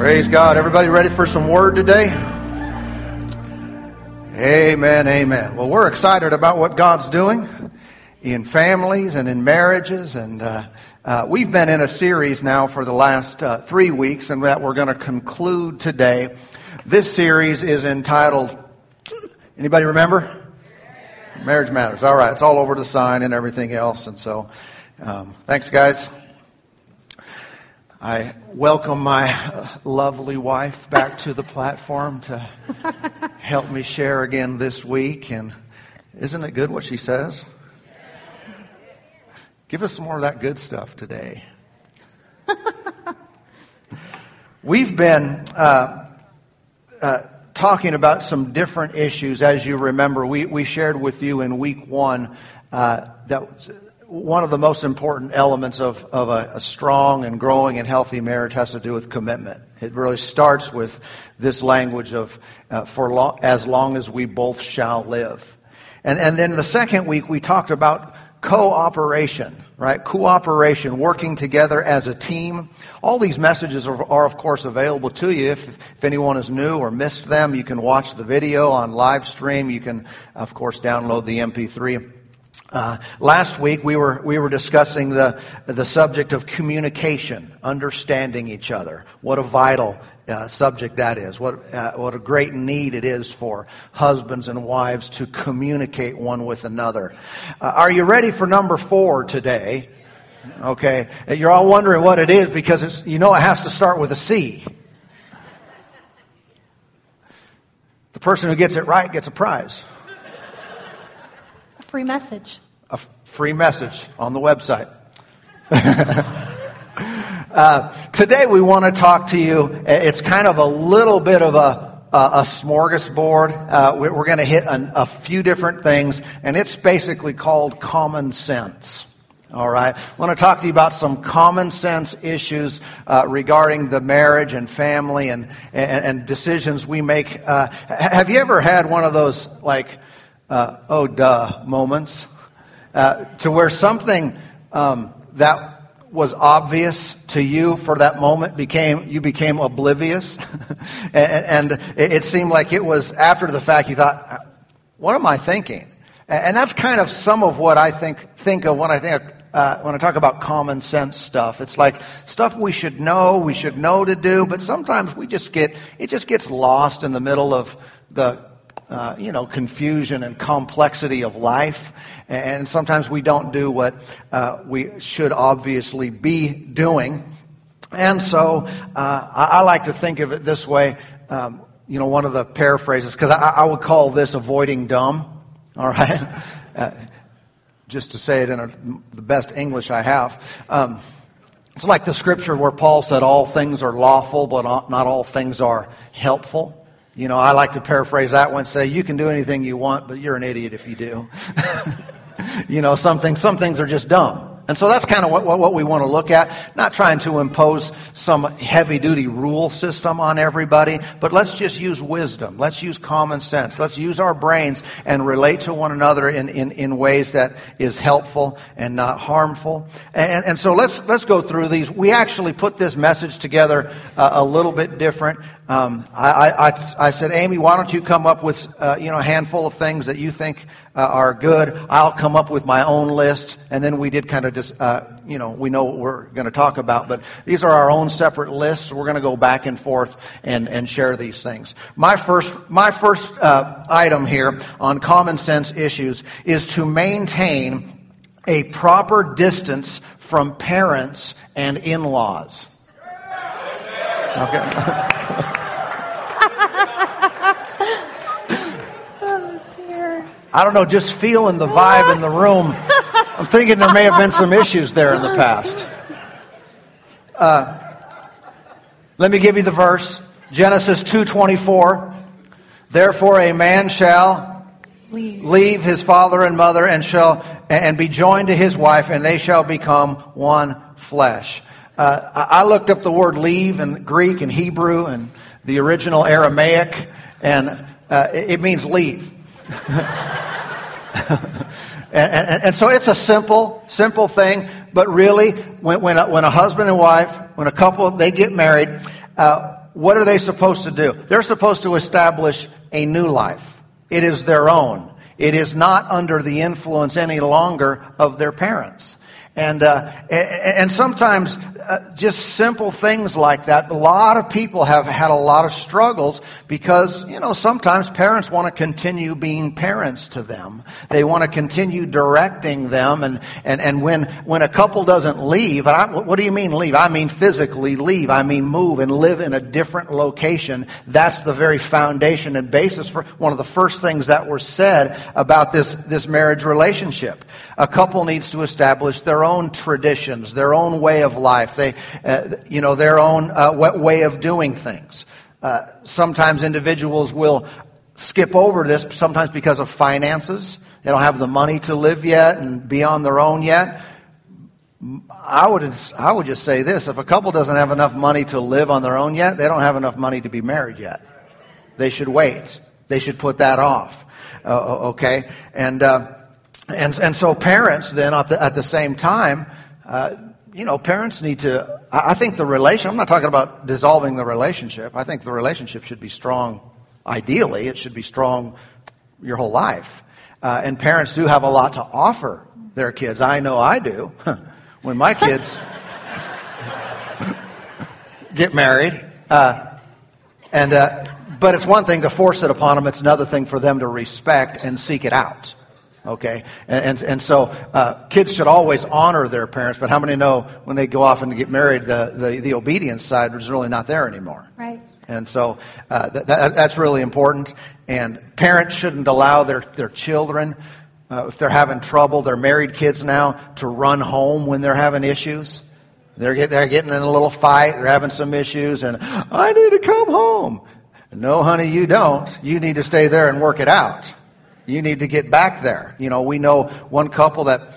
Praise God. Everybody ready for some word today? Amen, amen. Well, we're excited about what God's doing in families and in marriages. And uh, uh, we've been in a series now for the last uh, three weeks, and that we're going to conclude today. This series is entitled, anybody remember? Marriage Matters. All right, it's all over the sign and everything else. And so, um, thanks, guys. I welcome my lovely wife back to the platform to help me share again this week. And isn't it good what she says? Give us some more of that good stuff today. We've been uh, uh, talking about some different issues. As you remember, we, we shared with you in week one uh, that one of the most important elements of, of a, a, strong and growing and healthy marriage has to do with commitment. It really starts with this language of uh, for as long as we both shall live. And, and then the second week we talked about cooperation, right? Cooperation, working together as a team. All these messages are, are, of course available to you. If, if anyone is new or missed them, you can watch the video on live stream. You can, of course, download the MP3. Uh, last week we were we were discussing the the subject of communication, understanding each other. What a vital uh, subject that is. What uh, what a great need it is for husbands and wives to communicate one with another. Uh, are you ready for number four today? Okay, you're all wondering what it is because it's you know it has to start with a C. The person who gets it right gets a prize free message. A f- free message on the website. uh, today we want to talk to you. It's kind of a little bit of a, a, smorgasbord. Uh, we're, we're going to hit an, a few different things, and it's basically called common sense. All right. I want to talk to you about some common sense issues uh, regarding the marriage and family and, and, and decisions we make. Uh, have you ever had one of those, like, uh, oh duh moments uh, to where something um, that was obvious to you for that moment became you became oblivious. And, and, it seemed like it was after the fact you thought what am i thinking? And that's kind of some of what i think think of when i think uh, when i talk about common sense stuff. It's like stuff we should know we should know to do but sometimes we just get it just gets lost in the middle of the uh, you know, confusion and complexity of life. And sometimes we don't do what uh, we should obviously be doing. And so uh, I, I, like to think of it this way. Um, you know, one of the paraphrases, because I, I, would call this avoiding dumb. All right, uh, just to say it in a, the best English I have. Um, it's like the scripture where Paul said, "All things are lawful, but not all things are helpful." You know, I like to paraphrase that one, say, you can do anything you want, but you're an idiot if you do. you know, some things, some things are just dumb. And so that's kind of what, what, we want to look at. Not trying to impose some heavy duty rule system on everybody, but let's just use wisdom. Let's use common sense. Let's use our brains and relate to one another in, in, in ways that is helpful and not harmful. And, and so let's, let's go through these. We actually put this message together uh, a little bit different. Um, I, I, I, said, Amy, why don't you come up with, uh, you know, a handful of things that you think uh, are good. I'll come up with my own list, and then we did kind of just, uh, you know, we know what we're going to talk about, but these are our own separate lists. We're going to go back and forth and, and share these things. My first, my first uh, item here on common sense issues is to maintain a proper distance from parents and in-laws. Okay. I don't know, just feeling the vibe in the room. I'm thinking there may have been some issues there in the past. Uh, let me give you the verse. Genesis 2:24. Therefore a man shall leave. leave his father and mother and shall and be joined to his wife and they shall become one flesh. Uh, I looked up the word leave in Greek and Hebrew and the original Aramaic and uh, it means leave. and, and, and, so it's a simple, simple thing, but really, when, when, a, when a husband and wife, when a couple, they get married, uh, what are they supposed to do? They're supposed to establish a new life. It is their own. It is not under the influence any longer of their parents. And, uh, and sometimes uh, just simple things like that. A lot of people have had a lot of struggles because, you know, sometimes parents want to continue being parents to them. They want to continue directing them. And, and, and when, when a couple doesn't leave, I, what do you mean leave? I mean physically leave. I mean move and live in a different location. That's the very foundation and basis for one of the first things that were said about this, this marriage relationship. A couple needs to establish their own traditions, their own way of life, they, uh, you know, their own uh, way of doing things. Uh, sometimes individuals will skip over this, sometimes because of finances. They don't have the money to live yet and be on their own yet. I would, I would just say this. If a couple doesn't have enough money to live on their own yet, they don't have enough money to be married yet. They should wait. They should put that off. Uh, okay? And, uh, and, and so parents then at the, at the same time, uh, you know, parents need to, I think the relation, I'm not talking about dissolving the relationship. I think the relationship should be strong. Ideally, it should be strong your whole life. Uh, and parents do have a lot to offer their kids. I know I do. when my kids get married, uh, and, uh, but it's one thing to force it upon them. It's another thing for them to respect and seek it out. Okay, and and, and so uh, kids should always honor their parents. But how many know when they go off and get married, the the, the obedience side is really not there anymore. Right. And so uh, that, that, that's really important. And parents shouldn't allow their their children, uh, if they're having trouble, they're married kids now, to run home when they're having issues. They're, get, they're getting in a little fight, they're having some issues, and I need to come home. No, honey, you don't. You need to stay there and work it out. You need to get back there. You know, we know one couple that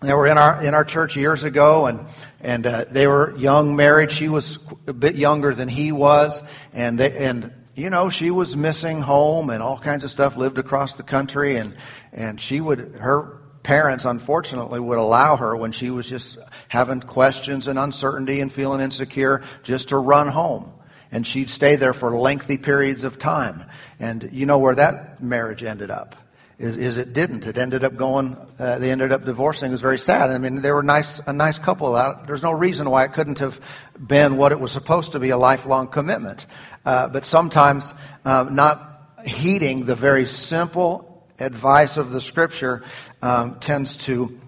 they were in our in our church years ago, and and uh, they were young married. She was a bit younger than he was, and they, and you know she was missing home and all kinds of stuff. Lived across the country, and and she would her parents unfortunately would allow her when she was just having questions and uncertainty and feeling insecure just to run home and she'd stay there for lengthy periods of time. And you know where that marriage ended up? Is, is it didn't. It ended up going. Uh, they ended up divorcing. It was very sad. I mean, they were nice, a nice couple. There's no reason why it couldn't have been what it was supposed to be—a lifelong commitment. Uh, but sometimes, um, not heeding the very simple advice of the Scripture um, tends to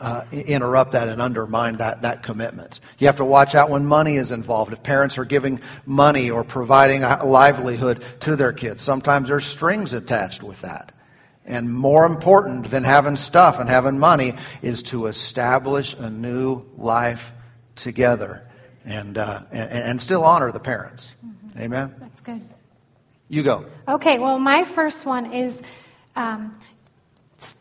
uh, interrupt that and undermine that, that commitment. You have to watch out when money is involved. If parents are giving money or providing a livelihood to their kids, sometimes there's strings attached with that. And more important than having stuff and having money is to establish a new life together and, uh, and, and, still honor the parents. Mm-hmm. Amen? That's good. You go. Okay, well, my first one is um,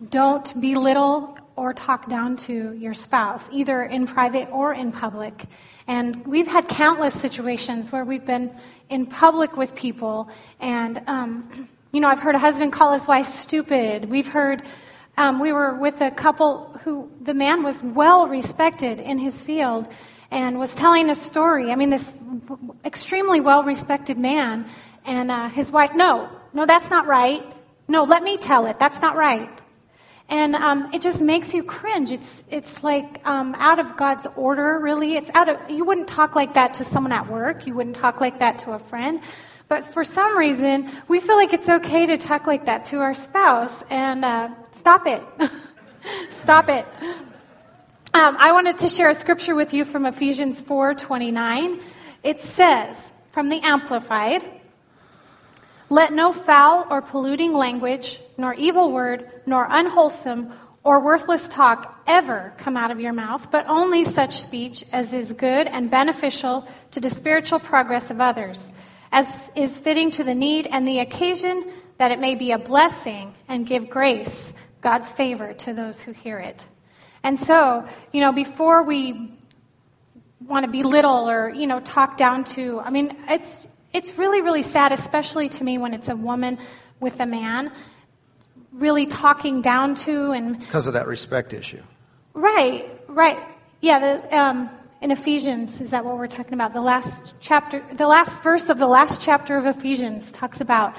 don't belittle or talk down to your spouse, either in private or in public. And we've had countless situations where we've been in public with people, and um, you know, I've heard a husband call his wife stupid. We've heard um, we were with a couple who the man was well respected in his field and was telling a story. I mean, this extremely well respected man, and uh, his wife, no, no, that's not right. No, let me tell it. That's not right. And um, it just makes you cringe. It's it's like um, out of God's order, really. It's out of you wouldn't talk like that to someone at work. You wouldn't talk like that to a friend. But for some reason, we feel like it's okay to talk like that to our spouse. And uh, stop it, stop it. Um, I wanted to share a scripture with you from Ephesians 4:29. It says from the Amplified. Let no foul or polluting language, nor evil word, nor unwholesome or worthless talk ever come out of your mouth, but only such speech as is good and beneficial to the spiritual progress of others, as is fitting to the need and the occasion, that it may be a blessing and give grace, God's favor to those who hear it. And so, you know, before we want to belittle or, you know, talk down to, I mean, it's, it's really, really sad, especially to me when it's a woman with a man, really talking down to and because of that respect issue. Right, right, yeah. The, um, in Ephesians, is that what we're talking about? The last chapter, the last verse of the last chapter of Ephesians talks about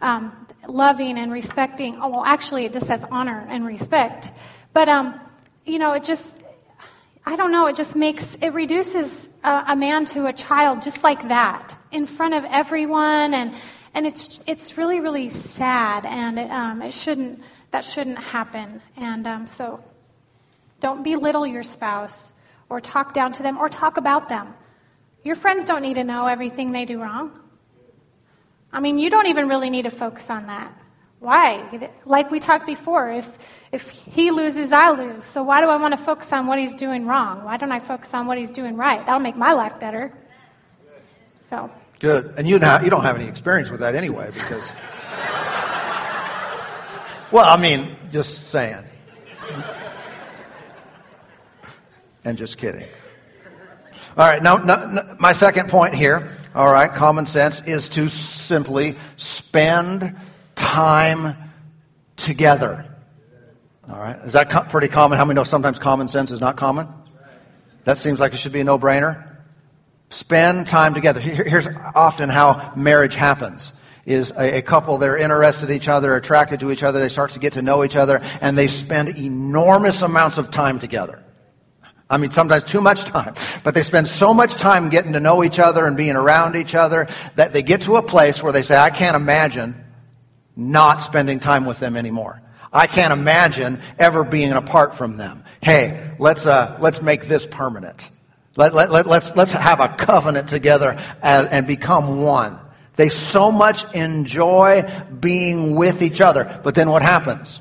um, loving and respecting. Oh, well, actually, it just says honor and respect. But, um, you know, it just, I don't know, it just makes, it reduces a, a man to a child just like that in front of everyone. And, and it's, it's really, really sad. And it, um, it shouldn't, that shouldn't happen. And um, so don't belittle your spouse or talk down to them or talk about them. Your friends don't need to know everything they do wrong. I mean, you don't even really need to focus on that. Why? Like we talked before, if if he loses, I lose. So why do I want to focus on what he's doing wrong? Why don't I focus on what he's doing right? That'll make my life better. So good. And you you don't have any experience with that anyway, because. well, I mean, just saying. And just kidding. All right, now, now, my second point here, all right, common sense, is to simply spend time together. All right, is that co- pretty common? How many know sometimes common sense is not common? That seems like it should be a no-brainer. Spend time together. Here's often how marriage happens is a, a, couple, they're interested in each other, attracted to each other, they start to get to know each other, and they spend enormous amounts of time together. I mean, sometimes too much time. But they spend so much time getting to know each other and being around each other that they get to a place where they say, I can't imagine not spending time with them anymore. I can't imagine ever being apart from them. Hey, let's, uh, let's make this permanent. Let, let, let, let's, let's have a covenant together and, and become one. They so much enjoy being with each other. But then what happens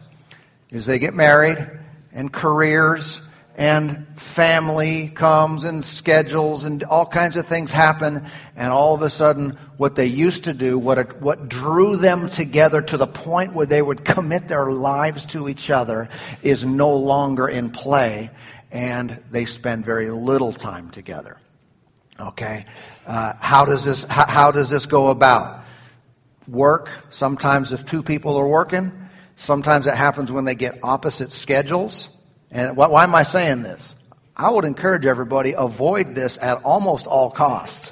is they get married and careers and family comes and schedules and all kinds of things happen and all of a sudden what they used to do what it, what drew them together to the point where they would commit their lives to each other is no longer in play and they spend very little time together. Okay? Uh, how does this how, how does this go about? Work. Sometimes if two people are working sometimes it happens when they get opposite schedules. And why am I saying this? I would encourage everybody avoid this at almost all costs,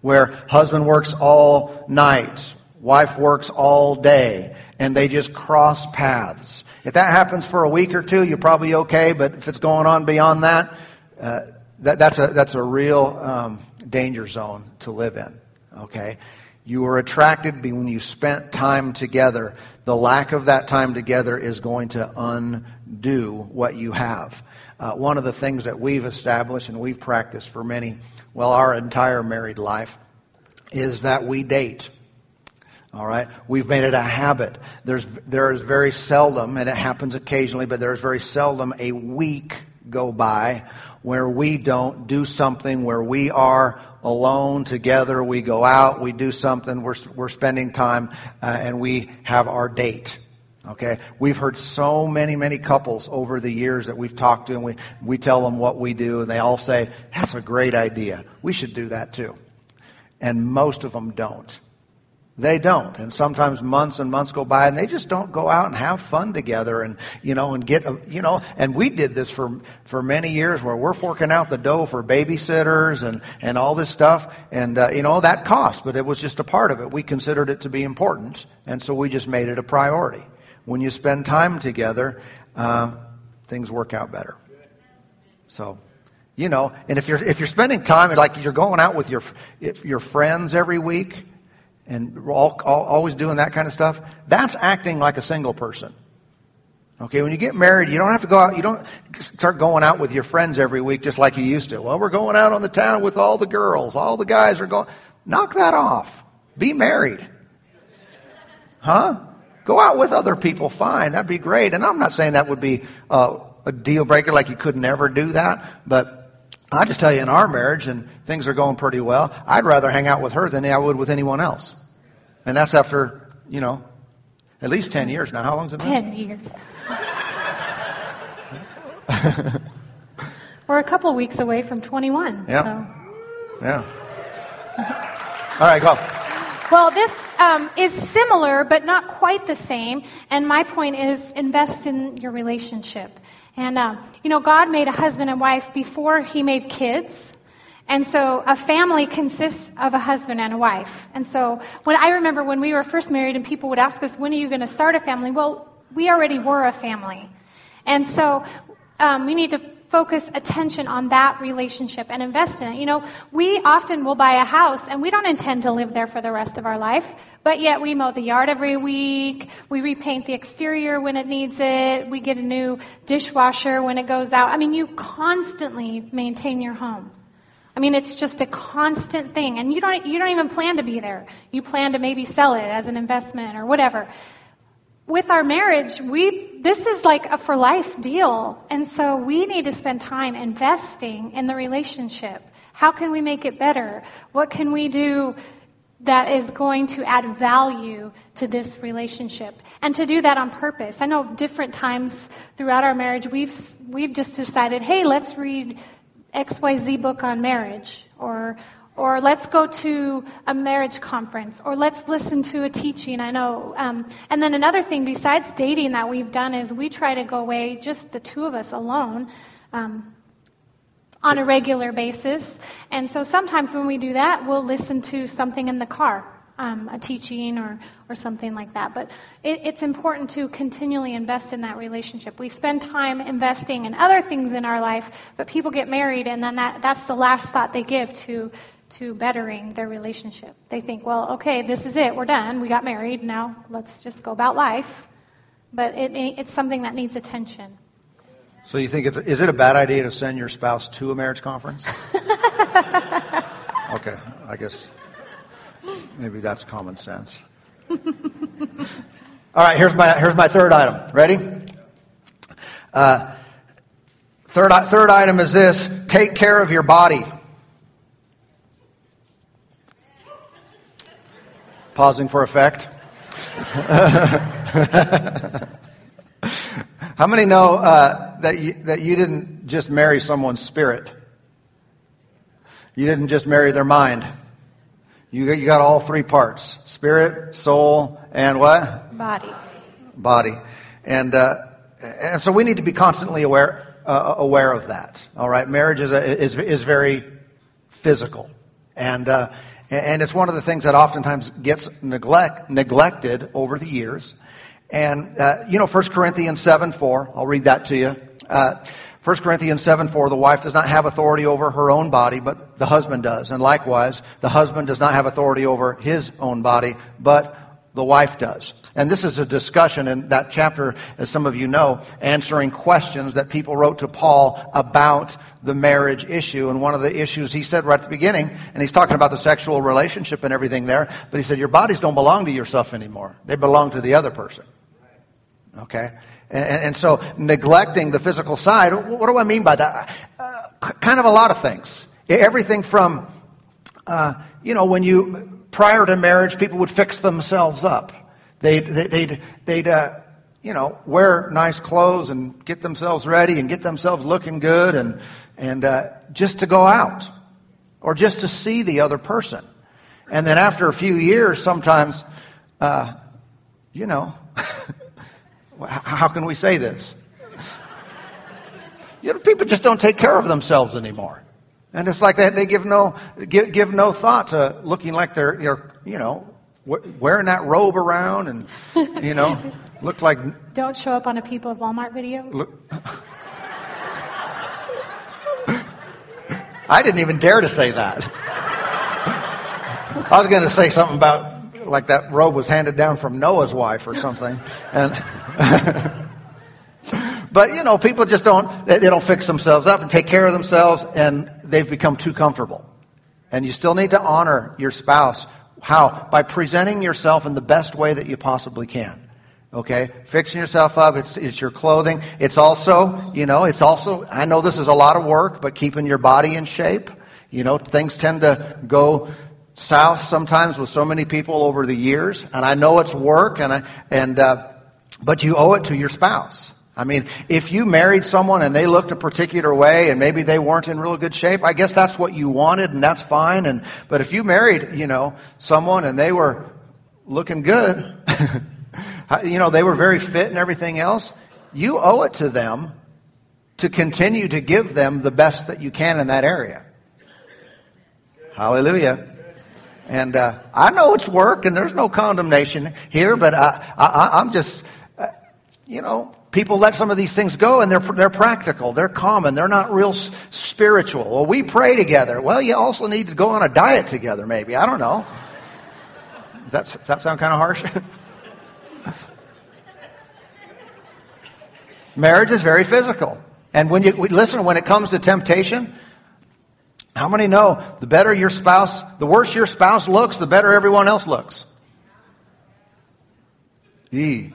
where husband works all night, wife works all day, and they just cross paths. If that happens for a week or two, you're probably okay. But if it's going on beyond that, uh, that that's a that's a real um, danger zone to live in. Okay, you were attracted when you spent time together. The lack of that time together is going to undo what you have. Uh, one of the things that we've established and we've practiced for many, well, our entire married life, is that we date. All right, we've made it a habit. There's there is very seldom, and it happens occasionally, but there is very seldom a week go by where we don't do something where we are alone together. We go out, we do something, we're, we're spending time, uh, and we have our date. Okay? We've heard so many, many couples over the years that we've talked to, and we, we tell them what we do, and they all say, that's a great idea. We should do that too. And most of them don't. They don't. And sometimes months and months go by and they just don't go out and have fun together and, you know, and get, a, you know, and we did this for, for many years where we're forking out the dough for babysitters and, and all this stuff. And, uh, you know, that cost, but it was just a part of it. We considered it to be important. And so we just made it a priority. When you spend time together, uh, things work out better. So, you know, and if you're, if you're spending time, like you're going out with your, your friends every week, and all, all, always doing that kind of stuff, that's acting like a single person. Okay, when you get married, you don't have to go out, you don't start going out with your friends every week just like you used to. Well, we're going out on the town with all the girls, all the guys are going. Knock that off. Be married. Huh? Go out with other people, fine, that'd be great. And I'm not saying that would be uh, a deal breaker, like you could never do that, but I just tell you, in our marriage, and things are going pretty well, I'd rather hang out with her than I would with anyone else. And that's after, you know, at least 10 years now. How long's it been? 10 years. We're a couple weeks away from 21. Yeah. So. Yeah. All right, go. Well, this um, is similar, but not quite the same. And my point is invest in your relationship. And, uh, you know, God made a husband and wife before he made kids. And so a family consists of a husband and a wife. And so when I remember when we were first married and people would ask us, when are you going to start a family? Well, we already were a family. And so um, we need to focus attention on that relationship and invest in it. You know, we often will buy a house and we don't intend to live there for the rest of our life, but yet we mow the yard every week, we repaint the exterior when it needs it, we get a new dishwasher when it goes out. I mean, you constantly maintain your home. I mean, it's just a constant thing, and you don't you don't even plan to be there. You plan to maybe sell it as an investment or whatever with our marriage, we this is like a for life deal. And so we need to spend time investing in the relationship. How can we make it better? What can we do that is going to add value to this relationship? And to do that on purpose. I know different times throughout our marriage we've we've just decided, "Hey, let's read XYZ book on marriage or or let's go to a marriage conference, or let's listen to a teaching. I know. Um, and then another thing besides dating that we've done is we try to go away, just the two of us alone, um, on a regular basis. And so sometimes when we do that, we'll listen to something in the car. Um, a teaching or, or something like that. But it, it's important to continually invest in that relationship. We spend time investing in other things in our life, but people get married and then that, that's the last thought they give to to bettering their relationship. They think, well, okay, this is it. We're done. We got married. Now let's just go about life. But it, it's something that needs attention. So you think it's, is it a bad idea to send your spouse to a marriage conference? okay, I guess maybe that's common sense. All right, here's my here's my third item. Ready? Uh, third third item is this: take care of your body. Pausing for effect. How many know uh, that you, that you didn't just marry someone's spirit? You didn't just marry their mind. You you got all three parts: spirit, soul, and what? Body. Body, and uh, and so we need to be constantly aware uh, aware of that. All right, marriage is a, is is very physical, and uh, and it's one of the things that oftentimes gets neglect, neglected over the years. And, uh, you know, 1 Corinthians 7 4, I'll read that to you. Uh, 1 Corinthians 7 4, the wife does not have authority over her own body, but the husband does. And likewise, the husband does not have authority over his own body, but the wife does. And this is a discussion in that chapter, as some of you know, answering questions that people wrote to Paul about the marriage issue. And one of the issues he said right at the beginning, and he's talking about the sexual relationship and everything there, but he said, Your bodies don't belong to yourself anymore. They belong to the other person. Okay? And, and so neglecting the physical side, what do I mean by that? Uh, kind of a lot of things. Everything from, uh, you know, when you, prior to marriage, people would fix themselves up. They'd, they'd, they'd uh, you know, wear nice clothes and get themselves ready and get themselves looking good and, and uh, just to go out or just to see the other person. And then after a few years, sometimes, uh, you know, how can we say this? You know, people just don't take care of themselves anymore. And it's like that they give no give, give no thought to looking like they're, they're you know wearing that robe around and, you know, looked like. Don't show up on a People of Walmart video. Look, I didn't even dare to say that. I was going to say something about like that robe was handed down from Noah's wife or something. And but you know, people just don't they don't fix themselves up and take care of themselves and they've become too comfortable. And you still need to honor your spouse how? By presenting yourself in the best way that you possibly can. Okay? Fixing yourself up, it's, it's your clothing. It's also, you know, it's also, I know this is a lot of work, but keeping your body in shape. You know, things tend to go south sometimes with so many people over the years, and I know it's work, and I, and, uh, but you owe it to your spouse. I mean, if you married someone and they looked a particular way and maybe they weren't in real good shape, I guess that's what you wanted and that's fine. And, but if you married, you know, someone and they were looking good, you know, they were very fit and everything else, you owe it to them to continue to give them the best that you can in that area. Hallelujah. And uh, I know it's work, and there's no condemnation here, but I, I, I'm just, uh, you know, people let some of these things go, and they're they're practical, they're common, they're not real spiritual. Well, we pray together. Well, you also need to go on a diet together, maybe. I don't know. Does that does that sound kind of harsh? Marriage is very physical. And when you listen, when it comes to temptation, how many know the better your spouse, the worse your spouse looks, the better everyone else looks? E.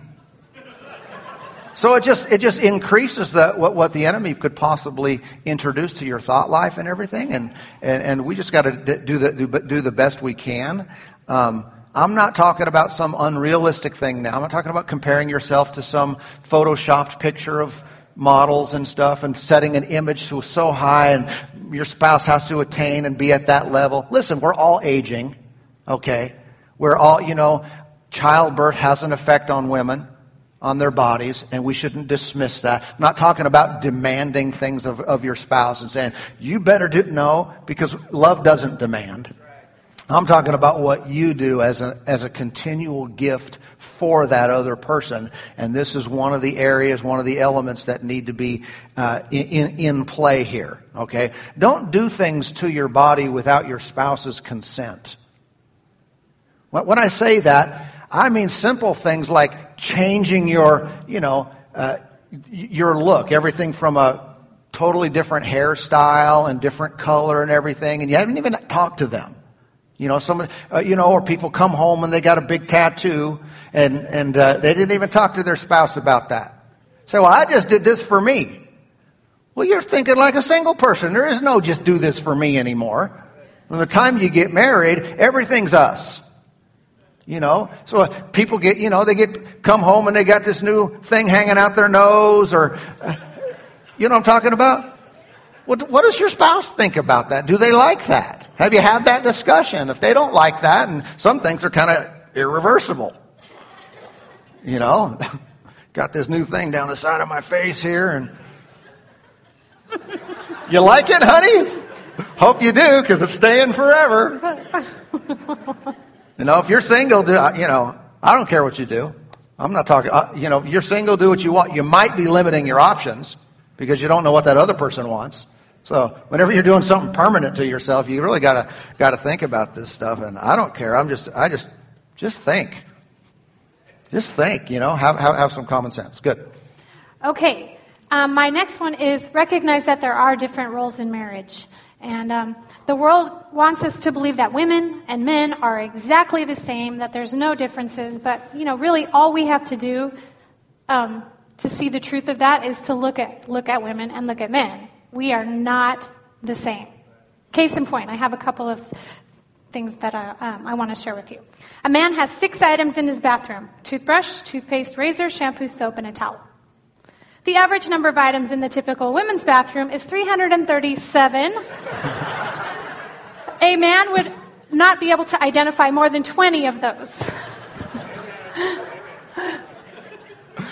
So it just it just increases the, what what the enemy could possibly introduce to your thought life and everything, and and, and we just got to do the do, do the best we can. Um, I'm not talking about some unrealistic thing now. I'm not talking about comparing yourself to some photoshopped picture of models and stuff and setting an image to so high and your spouse has to attain and be at that level. Listen, we're all aging, okay? We're all, you know, childbirth has an effect on women, on their bodies, and we shouldn't dismiss that. I'm not talking about demanding things of, of your spouse and saying, you better do, no, because love doesn't demand. I'm talking about what you do as a, as a continual gift for that other person. And this is one of the areas, one of the elements that need to be uh, in, in play here. Okay? Don't do things to your body without your spouse's consent. When I say that, I mean simple things like changing your, you know, uh, your look. Everything from a totally different hairstyle and different color and everything, and you haven't even talked to them. You know, some, uh, you know, or people come home and they got a big tattoo and, and, uh, they didn't even talk to their spouse about that. Say, well, I just did this for me. Well, you're thinking like a single person. There is no just do this for me anymore. From the time you get married, everything's us. You know, so uh, people get, you know, they get, come home and they got this new thing hanging out their nose or, uh, you know what I'm talking about? What, what does your spouse think about that? Do they like that? Have you had that discussion? If they don't like that, and some things are kind of irreversible. You know, got this new thing down the side of my face here, and you like it, honey? Hope you do, because it's staying forever. you know, if you're single, do, you know, I don't care what you do. I'm not talking, uh, you know, if you're single, do what you want. You might be limiting your options because you don't know what that other person wants. So whenever you're doing something permanent to yourself, you really gotta gotta think about this stuff. And I don't care. I'm just I just just think. Just think. You know, have have, have some common sense. Good. Okay. Um, my next one is recognize that there are different roles in marriage. And um, the world wants us to believe that women and men are exactly the same, that there's no differences. But you know, really, all we have to do um, to see the truth of that is to look at look at women and look at men. We are not the same. Case in point, I have a couple of things that I, um, I want to share with you. A man has six items in his bathroom toothbrush, toothpaste, razor, shampoo, soap, and a towel. The average number of items in the typical women's bathroom is 337. a man would not be able to identify more than 20 of those.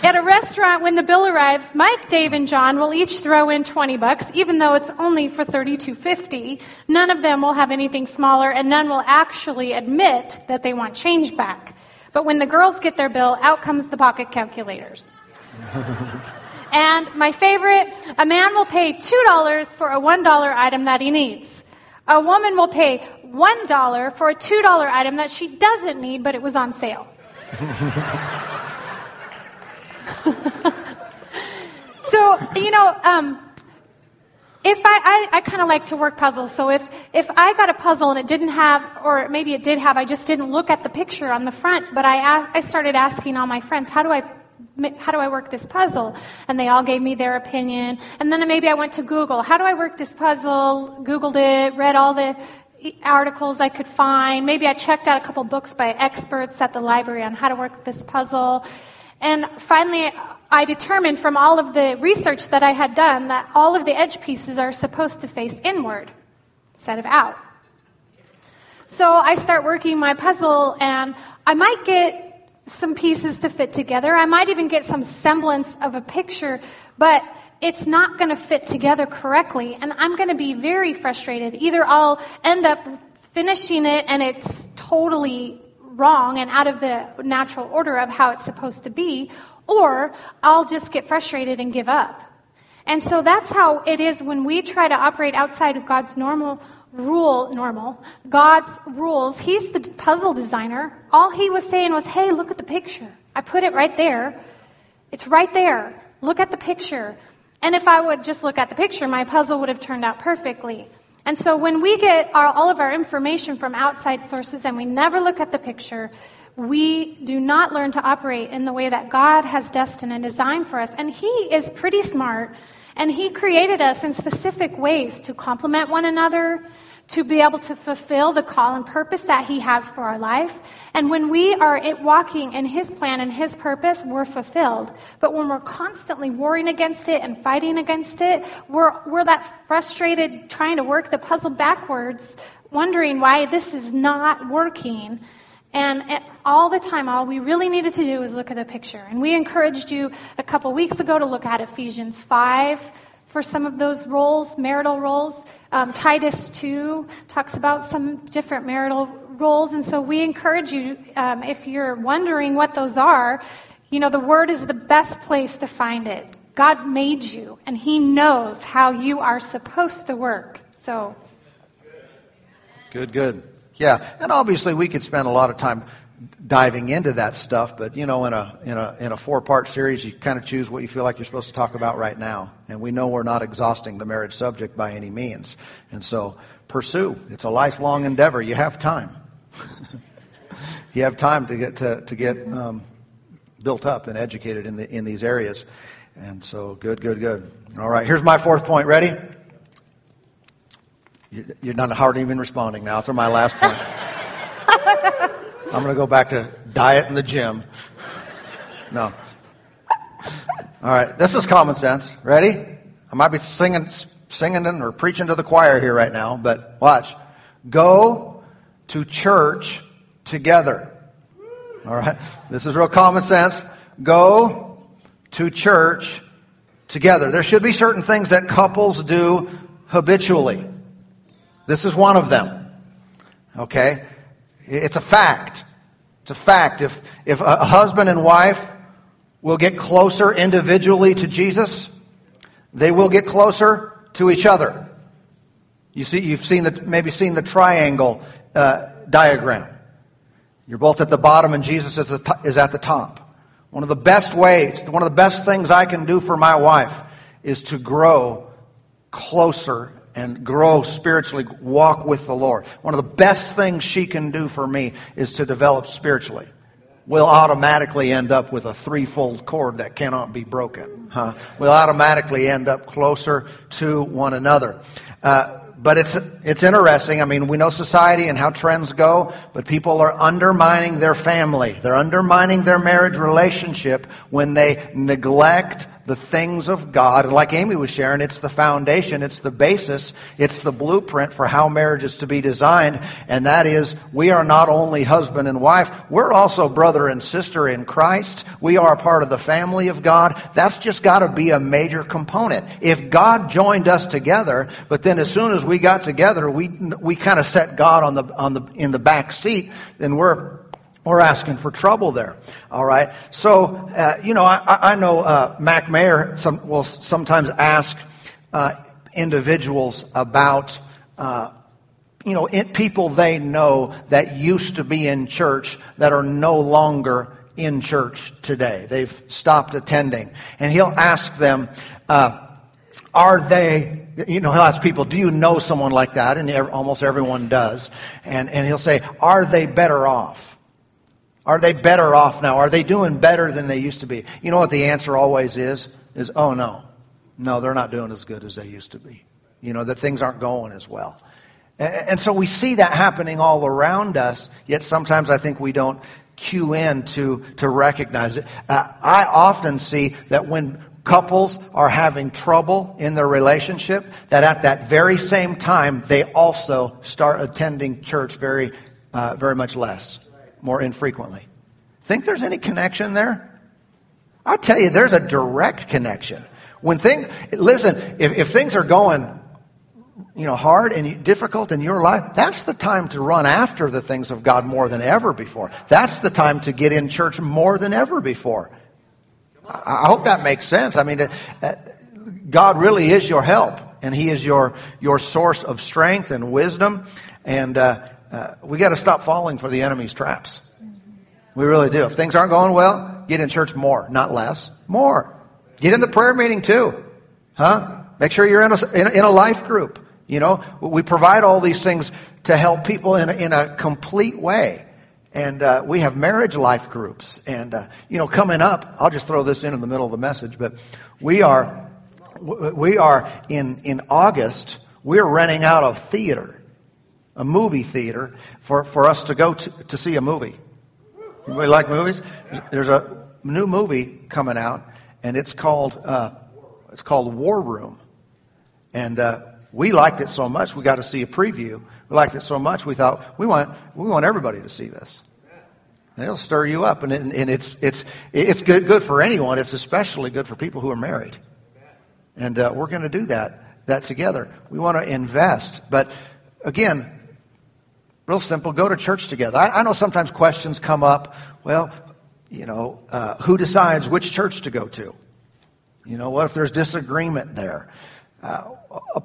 At a restaurant, when the bill arrives, Mike, Dave, and John will each throw in 20 bucks, even though it's only for 32.50. None of them will have anything smaller, and none will actually admit that they want change back. But when the girls get their bill, out comes the pocket calculators. and my favorite, a man will pay $2 for a $1 item that he needs. A woman will pay $1 for a $2 item that she doesn't need, but it was on sale. so, you know, um, if I, I, I kind of like to work puzzles, so if, if I got a puzzle and it didn't have, or maybe it did have, I just didn't look at the picture on the front, but I asked, I started asking all my friends, how do I, how do I work this puzzle? And they all gave me their opinion. And then maybe I went to Google, how do I work this puzzle? Googled it, read all the articles I could find. Maybe I checked out a couple books by experts at the library on how to work this puzzle. And finally, I determined from all of the research that I had done that all of the edge pieces are supposed to face inward instead of out. So I start working my puzzle and I might get some pieces to fit together. I might even get some semblance of a picture, but it's not going to fit together correctly. And I'm going to be very frustrated. Either I'll end up finishing it and it's totally wrong and out of the natural order of how it's supposed to be, or I'll just get frustrated and give up. And so that's how it is when we try to operate outside of God's normal rule, normal, God's rules. He's the puzzle designer. All he was saying was, hey, look at the picture. I put it right there. It's right there. Look at the picture. And if I would just look at the picture, my puzzle would have turned out perfectly. And so when we get our, all of our information from outside sources and we never look at the picture, we do not learn to operate in the way that God has destined and designed for us. And He is pretty smart, and He created us in specific ways to complement one another, to be able to fulfill the call and purpose that He has for our life. And when we are walking in His plan and His purpose, we're fulfilled. But when we're constantly warring against it and fighting against it, we're, we're that frustrated trying to work the puzzle backwards, wondering why this is not working. And all the time, all we really needed to do was look at the picture. And we encouraged you a couple weeks ago to look at Ephesians 5 for some of those roles, marital roles. Um, Titus 2 talks about some different marital roles. And so we encourage you, um, if you're wondering what those are, you know, the Word is the best place to find it. God made you, and He knows how you are supposed to work. So. Good, good. Yeah, and obviously we could spend a lot of time diving into that stuff, but you know, in a in a in a four part series, you kind of choose what you feel like you're supposed to talk about right now. And we know we're not exhausting the marriage subject by any means, and so pursue. It's a lifelong endeavor. You have time. you have time to get to to get um, built up and educated in the in these areas. And so, good, good, good. All right, here's my fourth point. Ready? You're not hardly even responding now to my last point. I'm going to go back to diet in the gym. No. All right, this is common sense. Ready? I might be singing, singing or preaching to the choir here right now, but watch. Go to church together. All right, this is real common sense. Go to church together. There should be certain things that couples do habitually. This is one of them. Okay? It's a fact. It's a fact. If, if a husband and wife will get closer individually to Jesus, they will get closer to each other. You see, you've seen the, maybe seen the triangle uh, diagram. You're both at the bottom and Jesus is, is at the top. One of the best ways, one of the best things I can do for my wife is to grow closer and grow spiritually, walk with the Lord. One of the best things she can do for me is to develop spiritually. We'll automatically end up with a threefold cord that cannot be broken. Huh? We'll automatically end up closer to one another. Uh, but it's it's interesting. I mean, we know society and how trends go, but people are undermining their family. They're undermining their marriage relationship when they neglect the things of God. And like Amy was sharing, it's the foundation, it's the basis, it's the blueprint for how marriage is to be designed. And that is, we are not only husband and wife, we're also brother and sister in Christ. We are a part of the family of God. That's just got to be a major component. If God joined us together, but then as soon as we got together, we, we kind of set God on the, on the, in the back seat, then we're we're asking for trouble there. All right. So, uh, you know, I, I know uh, Mac Mayer some, will sometimes ask uh, individuals about, uh, you know, it, people they know that used to be in church that are no longer in church today. They've stopped attending. And he'll ask them, uh, are they you know, he'll ask people, do you know someone like that? And almost everyone does. And, and he'll say, are they better off? Are they better off now? Are they doing better than they used to be? You know what the answer always is? Is, oh no. No, they're not doing as good as they used to be. You know, that things aren't going as well. And so we see that happening all around us, yet sometimes I think we don't cue in to, to recognize it. Uh, I often see that when couples are having trouble in their relationship, that at that very same time, they also start attending church very, uh, very much less, more infrequently. Think there's any connection there? I'll tell you, there's a direct connection. When things, listen, if, if things are going you know, hard and difficult in your life, that's the time to run after the things of God more than ever before. That's the time to get in church more than ever before. I hope that makes sense. I mean, uh, God really is your help, and He is your your source of strength and wisdom. And uh, uh, we got to stop falling for the enemy's traps. We really do. If things aren't going well, get in church more, not less. More. Get in the prayer meeting too, huh? Make sure you're in a, in a, in a life group. You know, we provide all these things to help people in a, in a complete way. And uh, we have marriage life groups. And, uh, you know, coming up, I'll just throw this in in the middle of the message, but we are, we are in, in August, we're renting out a theater, a movie theater, for, for us to go to, to see a movie. Anybody like movies? There's a new movie coming out, and it's called, uh, it's called War Room. And, uh, we liked it so much, we got to see a preview. We liked it so much, we thought, we want, we want everybody to see this. And it'll stir you up, and, it, and it's, it's, it's good, good for anyone. It's especially good for people who are married. And uh, we're going to do that, that together. We want to invest. But again, real simple, go to church together. I, I know sometimes questions come up. Well, you know, uh, who decides which church to go to? You know, what if there's disagreement there? Uh,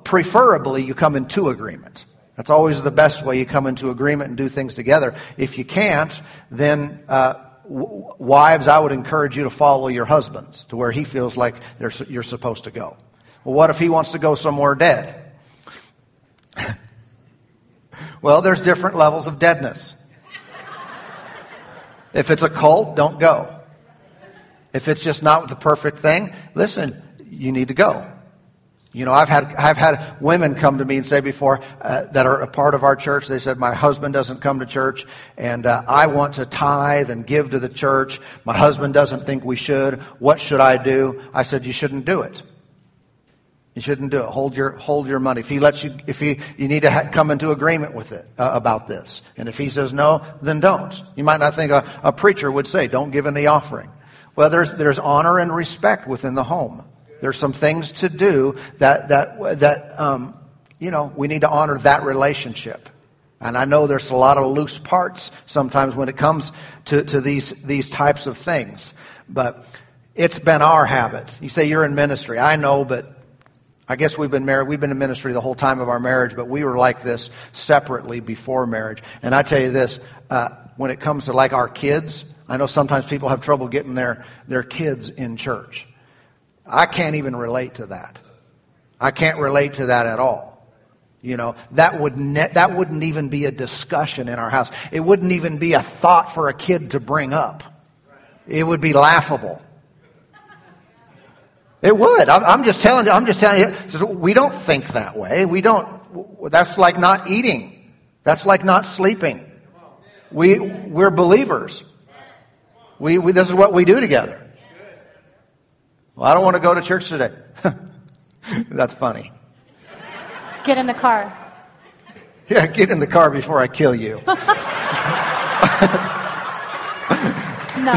preferably, you come into agreement. That's always the best way. You come into agreement and do things together. If you can't, then uh, w- wives, I would encourage you to follow your husbands to where he feels like you're supposed to go. Well, what if he wants to go somewhere dead? well, there's different levels of deadness. If it's a cult, don't go. If it's just not the perfect thing, listen, you need to go. You know, I've had I've had women come to me and say before uh, that are a part of our church. They said my husband doesn't come to church, and uh, I want to tithe and give to the church. My husband doesn't think we should. What should I do? I said you shouldn't do it. You shouldn't do it. Hold your hold your money. If he lets you, if he you need to ha- come into agreement with it uh, about this, and if he says no, then don't. You might not think a, a preacher would say, "Don't give in the offering." Well, there's there's honor and respect within the home. There's some things to do that, that, that, um, you know, we need to honor that relationship. And I know there's a lot of loose parts sometimes when it comes to, to these, these types of things. But it's been our habit. You say you're in ministry. I know, but I guess we've been married. We've been in ministry the whole time of our marriage, but we were like this separately before marriage. And I tell you this, uh, when it comes to like our kids, I know sometimes people have trouble getting their, their kids in church. I can't even relate to that. I can't relate to that at all. You know, that would ne- that wouldn't even be a discussion in our house. It wouldn't even be a thought for a kid to bring up. It would be laughable. It would. I'm, I'm just telling you. I'm just telling you. We don't think that way. We don't. That's like not eating. That's like not sleeping. We we're believers. We, we this is what we do together. Well, I don't want to go to church today. That's funny. Get in the car. Yeah, get in the car before I kill you. no,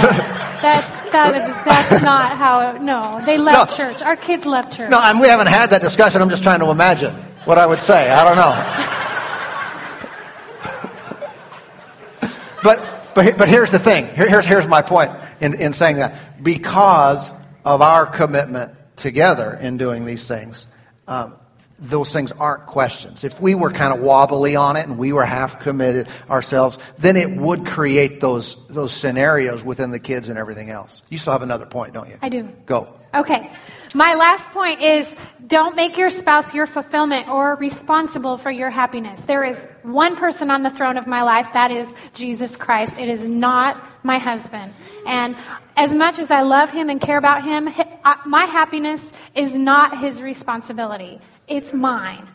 that's that is that's not how. It, no, they left no. church. Our kids left church. No, and we haven't had that discussion. I'm just trying to imagine what I would say. I don't know. but but but here's the thing. Here, here's here's my point in in saying that because of our commitment together in doing these things, um, those things aren't questions. If we were kind of wobbly on it and we were half committed ourselves, then it would create those those scenarios within the kids and everything else. You still have another point, don't you? I do. Go. Okay. My last point is don't make your spouse your fulfillment or responsible for your happiness. There is one person on the throne of my life, that is Jesus Christ. It is not my husband. And as much as I love him and care about him, uh, my happiness is not his responsibility. It's mine.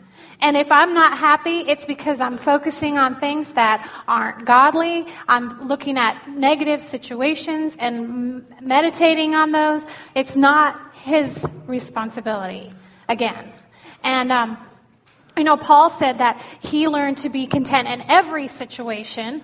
And if I'm not happy, it's because I'm focusing on things that aren't godly. I'm looking at negative situations and meditating on those. It's not his responsibility. Again. And, um, you know, Paul said that he learned to be content in every situation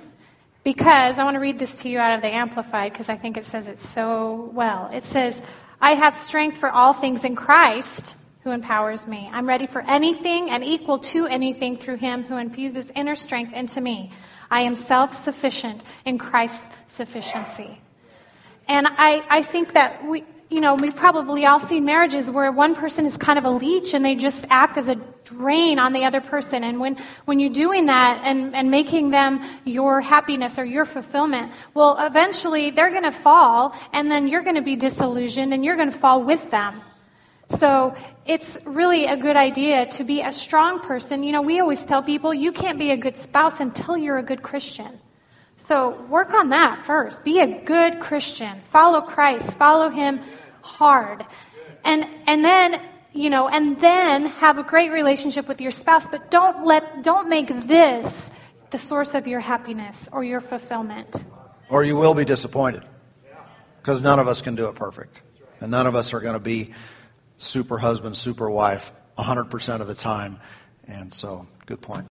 because I want to read this to you out of the Amplified because I think it says it so well. It says, I have strength for all things in Christ who empowers me. I'm ready for anything and equal to anything through him who infuses inner strength into me. I am self sufficient in Christ's sufficiency. And I, I think that we, you know, we've probably all seen marriages where one person is kind of a leech and they just act as a drain on the other person. And when, when you're doing that and, and making them your happiness or your fulfillment, well, eventually they're going to fall and then you're going to be disillusioned and you're going to fall with them. So it's really a good idea to be a strong person. You know, we always tell people you can't be a good spouse until you're a good Christian. So work on that first. Be a good Christian. Follow Christ. Follow Him hard. And, and then, you know, and then have a great relationship with your spouse, but don't let, don't make this the source of your happiness or your fulfillment. Or you will be disappointed. Because none of us can do it perfect. And none of us are going to be super husband, super wife 100% of the time. And so, good point.